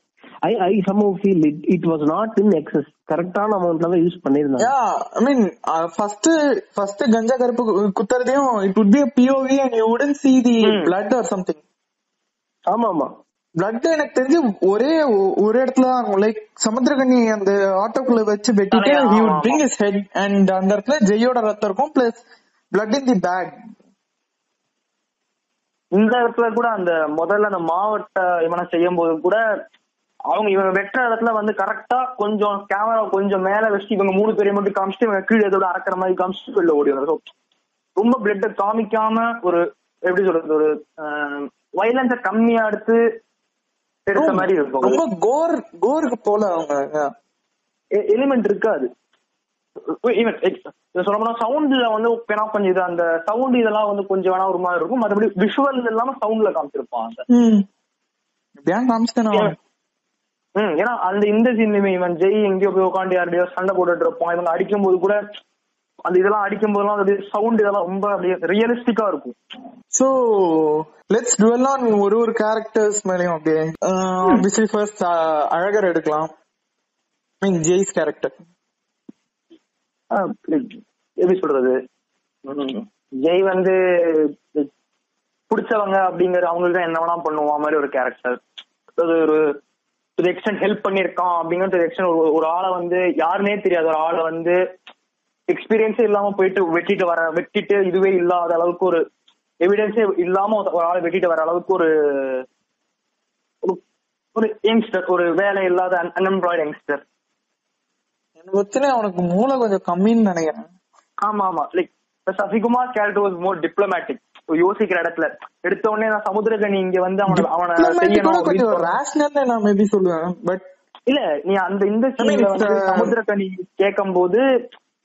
I I some feel it it was not in excess கரெக்டான அமௌண்ட்ல தான் யூஸ் பண்ணிருந்தாங்க Yeah, I mean, uh, first first கஞ்சா கருப்பு குத்துறதையும் it would be a POV and you wouldn't see the blood or something. ஆமா ஆமா blood எனக்கு தெரிஞ்சு ஒரே ஒரு இடத்துல தான் இருக்கும் லைக் சமுத்திரகனி அந்த ஆட்டோக்குள்ள வச்சு வெட்டிட்டு ஆமா, he would ஆமா. bring his head and அந்த இடத்துல ஜெயோட ரத்தம் இருக்கும் plus blood in the back இந்த இடத்துல கூட அந்த முதல்ல அந்த மாவட்ட இவனை செய்யும் போது கூட அவங்க இவங்க வெட்டுற இடத்துல வந்து கரெக்டா கொஞ்சம் கேமரா கொஞ்சம் மேல வச்சு இவங்க மூணு பேரையும் மட்டும் காமிச்சிட்டு இவங்க கீழே இதோட அறக்கிற மாதிரி காமிச்சிட்டு வெளில ஓடி வரும் ரொம்ப பிளட் காமிக்காம ஒரு எப்படி சொல்றது ஒரு வயலன்ஸ கம்மியா எடுத்து எடுத்த மாதிரி இருக்கும். ரொம்ப கோர் கோருக்கு போல அவங்க எலிமெண்ட் இருக்காது. ஈவன் சொல்ல போனா சவுண்ட்ல வந்து வேணா கொஞ்சம் இது அந்த சவுண்ட் இதெல்லாம் வந்து கொஞ்சம் வேணா ஒரு மாதிரி இருக்கும். மற்றபடி விஷுவல் இல்லாம சவுண்ட்ல காமிச்சிருப்பாங்க ஏன்னா அந்த இந்த சீன்லயுமே இவன் ஜெய் எங்கேயோ போய் உட்காந்து யாருடையோ சண்டை போட்டுட்டு இருப்பான். இவங்க அடிக்கும் போது கூட அந்த இதெல்லாம் அடிக்கும் போதெல்லாம் அது சவுண்ட் இதெல்லாம் ரொம்ப அப்படியே ரியலிஸ்டிக்கா இருக்கும். சோ லெட்ஸ் டுவெல் ஆன் ஒரு ஒரு கேரக்டர்ஸ் மேலயும் அப்படியே ஆப்வியஸ்லி ஃபர்ஸ்ட் அழகர் எடுக்கலாம். மீன் ஜெய்ஸ் கேரக்டர் எப்படி சொல்றது? ஜெய் வந்து பிடிச்சவங்க அப்படிங்கிற அவங்களுக்கு தான் என்ன வேணா பண்ணுவான் மாதிரி ஒரு கேரக்டர் அது ஒரு டு எக்ஸ்டென்ட் ஹெல்ப் பண்ணிருக்கான் அப்படிங்கிற எக்ஸ்டென்ட் ஒரு ஒரு ஆளை வந்து யாருனே தெரியாத ஒரு ஆளை வந்து எக்ஸ்பீரியன்ஸே இல்லாம போயிட்டு வெட்டிட்டு வர வெட்டிட்டு இதுவே இல்லாத அளவுக்கு ஒரு எவிடன்ஸே இல்லாம ஒரு ஆளை வெட்டிட்டு வர அளவுக்கு ஒரு ஒரு- யங்ஸ்டர் ஒரு வேலை இல்லாத அன்எம்ப்ளாய்டு யங்ஸ்டர் எனக்கு அவனுக்கு மூளை கொஞ்சம் கம்மின்னு நினைக்கிறேன். ஆமா ஆமா. Like Sasikumar character was more diplomatic யோசிக்கிற இடத்துல எடுத்த உடனே நான் சமுத்திரகனி இங்க வந்து அவன அவனை செய்யணும் கொஞ்சம். ரேஷனல் நான் மேபி சொல்லுவேன் பட் இல்ல நீ அந்த இந்த சீன்ல வந்து சமுத்திரகனி கேட்கும் போது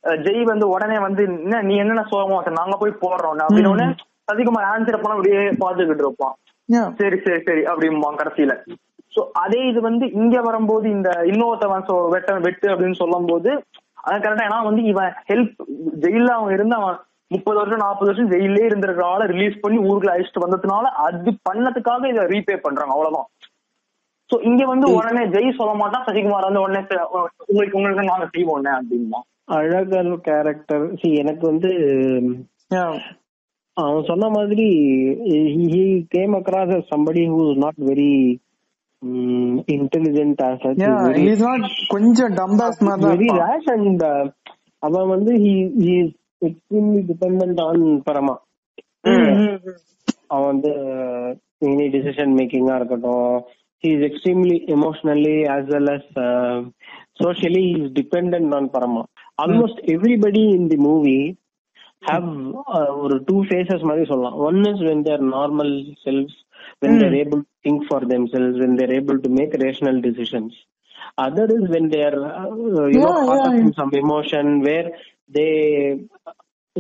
ஜெய் வந்து உடனே வந்து என்ன நீ என்னென்ன சோகமா நாங்க போய் போடுறோம். அப்படின்னு உடனே சசிகுமார் ஆன்சர் பண்ண அப்படியே பாத்துக்கிட்டு இருப்பான். சரி சரி சரி அப்படிம்பான் கடைசியில. சோ அதே இது வந்து இங்க வரும்போது இந்த இன்னொருத்தவன் so வெட்ட வெட்டு அப்படின்னு சொல்லும் போது அது கரெக்டா ஏன்னா வந்து இவன் ஹெல்ப் ஜெயில அவன் இருந்து அவன் முப்பது வருஷம் நாற்பது வருஷம் ஜெயிலே இருந்திருக்கிற ஆளை ரிலீஸ் பண்ணி ஊருக்குள்ள அழைச்சிட்டு வந்ததுனால அது பண்ணதுக்காக இதை ரீபே பண்றாங்க அவ்வளவுதான். சோ இங்க வந்து உடனே ஜெய் சொல்ல மாட்டான் சசிகுமார் வந்து உடனே சரி, உங்களுக்கு உங்களுக்கு நாங்க செய்வோம் அப்படின்னா அழகர் கேரக்டர் see எனக்கு வந்து அவன் சொன்ன மாதிரி he came across as somebody who is not very mm, intelligent as such Yeah, very, he's not கொஞ்சம் டம்பாஸ் மாதிரி rash and uh, அவன் வந்து he he is extremely dependent on பரமா அவன் வந்து எனி டிசிஷன் மேக்கிங்கா இருக்கட்டும் he is extremely emotionally as well as uh, socially he is dependent on Parama almost everybody in the movie have uh, ஒரு two phases மாதிரி சொல்லலாம் one is when they are normal selves when they are able to think for themselves when they are able to make rational decisions other is when they are uh, you know Yeah, caught up yeah. in some emotion where they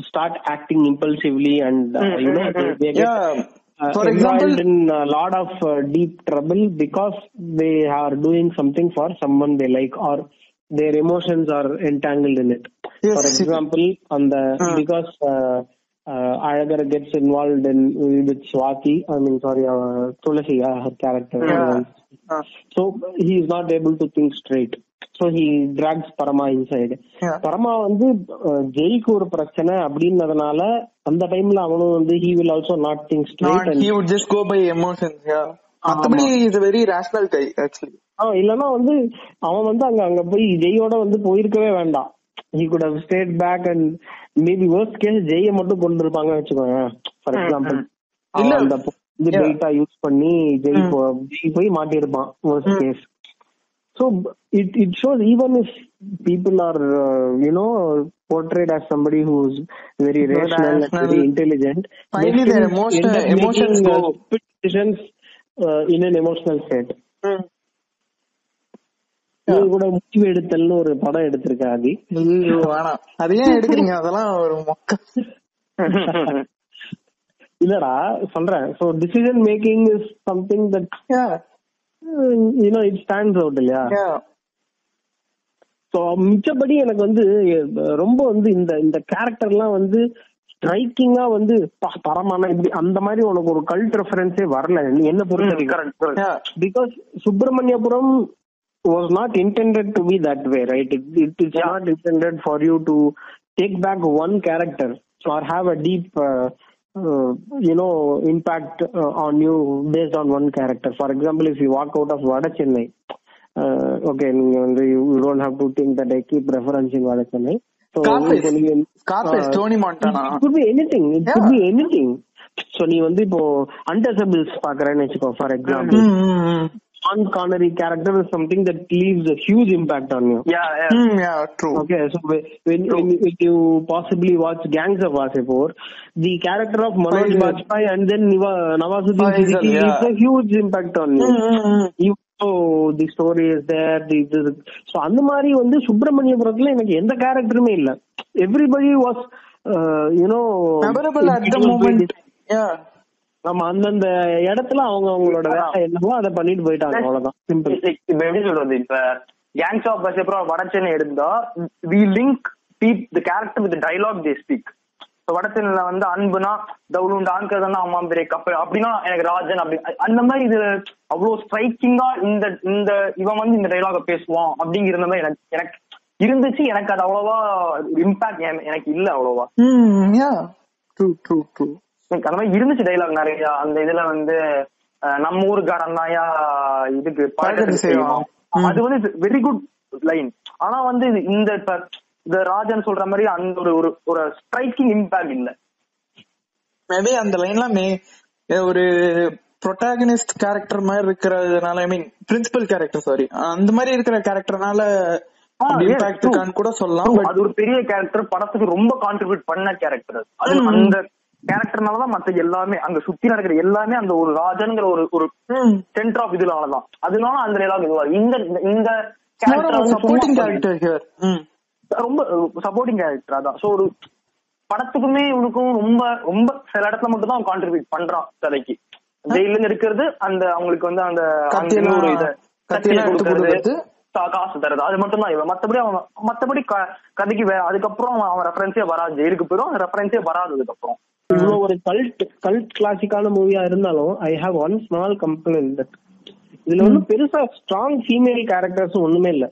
start acting impulsively and uh, you know they, they get Yeah. uh, For embroiled example, in a lot of uh, deep trouble because they are doing something for someone they like or their emotions are entangled in it. Yes. For example, on the Uh. because uh, uh, Ayagar gets involved in with Swati, I mean sorry, uh, Tulasi, uh, her character. Yeah. Uh, So he is not able to think straight. So he drags Parama inside. Yeah. பரமா வந்து ஜெய்க்கு ஒரு பிரச்சனை அப்படின்னதுனால அந்த டைம்ல அவனும் வந்து he will also not think straight not, and he would just go by emotions, yeah. மத்தபடி is a very rational guy, actually. ஆ, இல்லன்னா வந்து அவன் வந்து அங்க அங்க போய் ஜெயோட வந்து போயிருக்கவே வேண்டாம் he could have stayed back and maybe worst case ஜெய மட்டும் கொண்டு இருப்பாங்க வச்சுக்கோங்க ஃபார் எக்ஸாம்பிள் இல்ல. அந்த இது. பெயிட்டா யூஸ் பண்ணி ஜெய் போ- ஜெய் போய் மாட்டியிருப்பான் worst case so it it shows even if people are uh, you know portrayed as somebody who is very Very rational, and rational. very intelligent கூட முடிவு எடுத்தல்னு ஒரு படம் எடுத்திருக்க ஆதி. ஐயோ, வேணாம் அது ஏன் எடுக்கிறீங்க? அதெல்லாம் ஒரு மொக்க. [laughs] இல்லடா சொல்றேன். So decision making is something that Yeah, you know it stands out இல்லையா. சோ மிச்சபடி எனக்கு வந்து ரொம்ப வந்து இந்த இந்த கேரக்டர்லாம் வந்து ஸ்ட்ரைக்கிங்கா வந்து பரமான இப்படி அந்த மாதிரி உனக்கு ஒரு கல்ட் ரெஃபரன்ஸே வரல. என்ன பொறுத்த வரைக்கும்? Correct Correct Yeah. because Subramaniapuram was not intended to be that way, right? It, it is not intended for you to take back one character or have a deep uh, uh, you know impact uh, on you based on one character for example if you walk out of vada chennai uh, okay நீங்க வந்து you you don't have to think that i keep referencing vada chennai so Scarface. இப்போ நீங்க Scarface, uh, Tony Montana. it could be anything it could Yeah. be anything so நீ வந்து இப்போ untouchables பாக்குறேன்னு வச்சுக்கோ for example ம், ம், ம். Sean Connery character is something that leaves a huge impact on you Yeah, yeah. ம், yeah, true. Okay, so when, when, when when you possibly watch Gangs of Wasseypur, the character of Manoj Faisal. Bajpayee and then Niva, Nawazuddin Faisal, Siddiqui yeah. leaves a huge impact on you. ம், ம், ம். You know the story is there, the, the so அந்த மாதிரி வந்து சுப்பிரமணியபுரத்துல எனக்கு எந்த கேரக்டருமே இல்ல everybody was you know Memorable at the moment. நம்ம அந்தந்த இடத்துல அவங்க அவங்களோட வேலை என்னவோ அதை பண்ணிட்டு போயிட்டாங்க. அவ்வளவுதான். சிம்பிள் இப்ப எப்படி சொல்றது? இப்ப கேங்ஸ் ஆஃப் பஸ் அப்புறம் வடச்சென்னை எடுத்தா we link peep the character with dialogue they speak வடச்சென்னையில வந்து அன்புனா தவுளுண்டு ஆண்கிறதுனா அம்மா பெரிய கப்பல் அப்படின்னா எனக்கு ராஜன் அப்படி அந்த மாதிரி இது அவ்வளவு ஸ்ட்ரைக்கிங்கா இந்த இந்த இவன் வந்து இந்த டைலாக பேசுவான் அப்படிங்கிற மாதிரி எனக்கு எனக்கு இருந்துச்சு. எனக்கு அது அவ்வளவா இம்பாக்ட் எனக்கு இல்ல அவ்வளவா. true, true. எனக்கு அந்த மாதிரி இருந்துச்சு டைலாக் நிறைய. அந்த இதுல வந்து நம்ம ஊருக்காரன் தாயா இதுக்கு அது வந்து வெரி குட் லைன் ஆனா வந்து இந்த இப்ப இந்த ராஜன் சொல்ற மாதிரி அந்த ஒரு ஒரு ஒரு ஸ்ட்ரைக்கிங் இம்பாக்ட் இல்ல. மேபி அந்த லைன்லாம் ஒரு ப்ரொட்டாகனிஸ்ட் கேரக்டர் மாதிரி இருக்கிறதுனால I mean principal character sorry அந்த மாதிரி இருக்கிற கேரக்டர்னால இம்பாக்ட் கூட சொல்லலாம் அது ஒரு பெரிய கேரக்டர் படத்துக்கு ரொம்ப கான்ட்ரிபியூட் பண்ண கேரக்டர் அது. அந்த கேரக்டர்னாலதான் மத்த எல்லாமே அங்க சுத்தி நடக்கிற எல்லாமே அந்த ஒரு ராஜன்ங்கிற ஒரு ஒரு சென்டர் ஆஃப் இதுனாலதான். அதனால அந்த டைலாக் இதுவா? இந்த இந்த கேரக்டர் ரொம்ப சப்போர்ட்டிங் கேரக்டர் அதான். சோ ஒரு படத்துக்குமே இவனுக்கும் ரொம்ப ரொம்ப சில இடத்துல மட்டும் தான் கான்ட்ரிபியூட் பண்றான் கதைக்கு ஜெயில இருக்கிறது அந்த அவங்களுக்கு வந்து அந்த ஒரு இத கொடுக்கறது காசு தரது அது மட்டும் தான் இவன். மத்தபடி அவன் மத்தபடி கதைக்கு அதுக்கப்புறம் அவன் ரெஃபரன்ஸே வராது. ஜெயிலுக்கு போயிடும் ரெஃபரன்ஸே வராது அதுக்கப்புறம். இவ்வளவு ஒரு கல்ட் கல்ட் கிளாசிக்கான மூவியா இருந்தாலும் I have one small complaint that இதுல வந்து பெருசா ஸ்ட்ராங் ஃபீமேல் கேரக்டர்ஸ் ஒண்ணுமே இல்ல.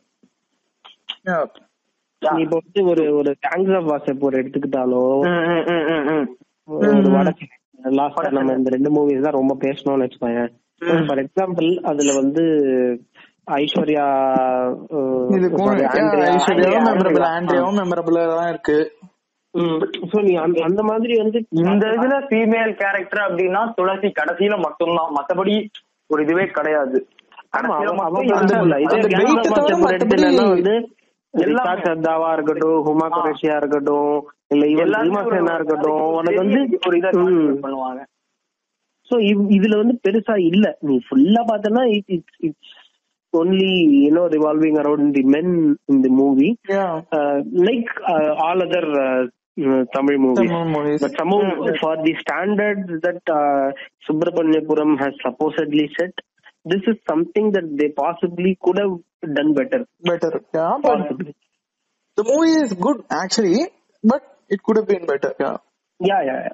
நீ இப்போ வந்து ஒரு ஒரு கேங்ஸ் ஆஃப் எடுத்துக்கிட்டாலோ ம், ம், ம். ஒரு வடக்கு லாஸ்ட் நம்ம இந்த ரெண்டு மூவிஸ் தான் ரொம்ப பேசணும்னு வச்சுக்கோங்க ஃபார் எக்ஸாம்பிள் அதுல வந்து ஐஸ்வர்யா இதுக்கும் ஐஸ்வர்யாவும் மெமரபிள் ஆண்ட்ரியாவும் மெமரபிளா தான் இருக்கு. அந்த அந்த மாதிரி வந்து இந்த இதுல ஃபீமேல் கேரக்டர் அப்படின்னா துளசி கடைசியில மட்டும்தான். மத்தபடி ஒரு இதுவே கிடையாது. சர்தாவா இருக்கட்டும் ஹுமா குரேஷியா இருக்கட்டும் இல்ல இவன் இருக்கட்டும் உனக்கு வந்து ஒரு இதை பண்ணுவாங்க. சோ இதுல வந்து பெருசா இல்ல. நீ ஃபுல்லா பார்த்தனா it's it's only you know revolving around the men in the movie. Like all other Uh, Tamil movies. Tamil movies. But some yeah. for the standards that uh, Subramanyapuram has supposedly set, this is something that they possibly could have done better. Better, yeah. Possibly. the movie is good actually, but it could have been better. Yeah, yeah. yeah.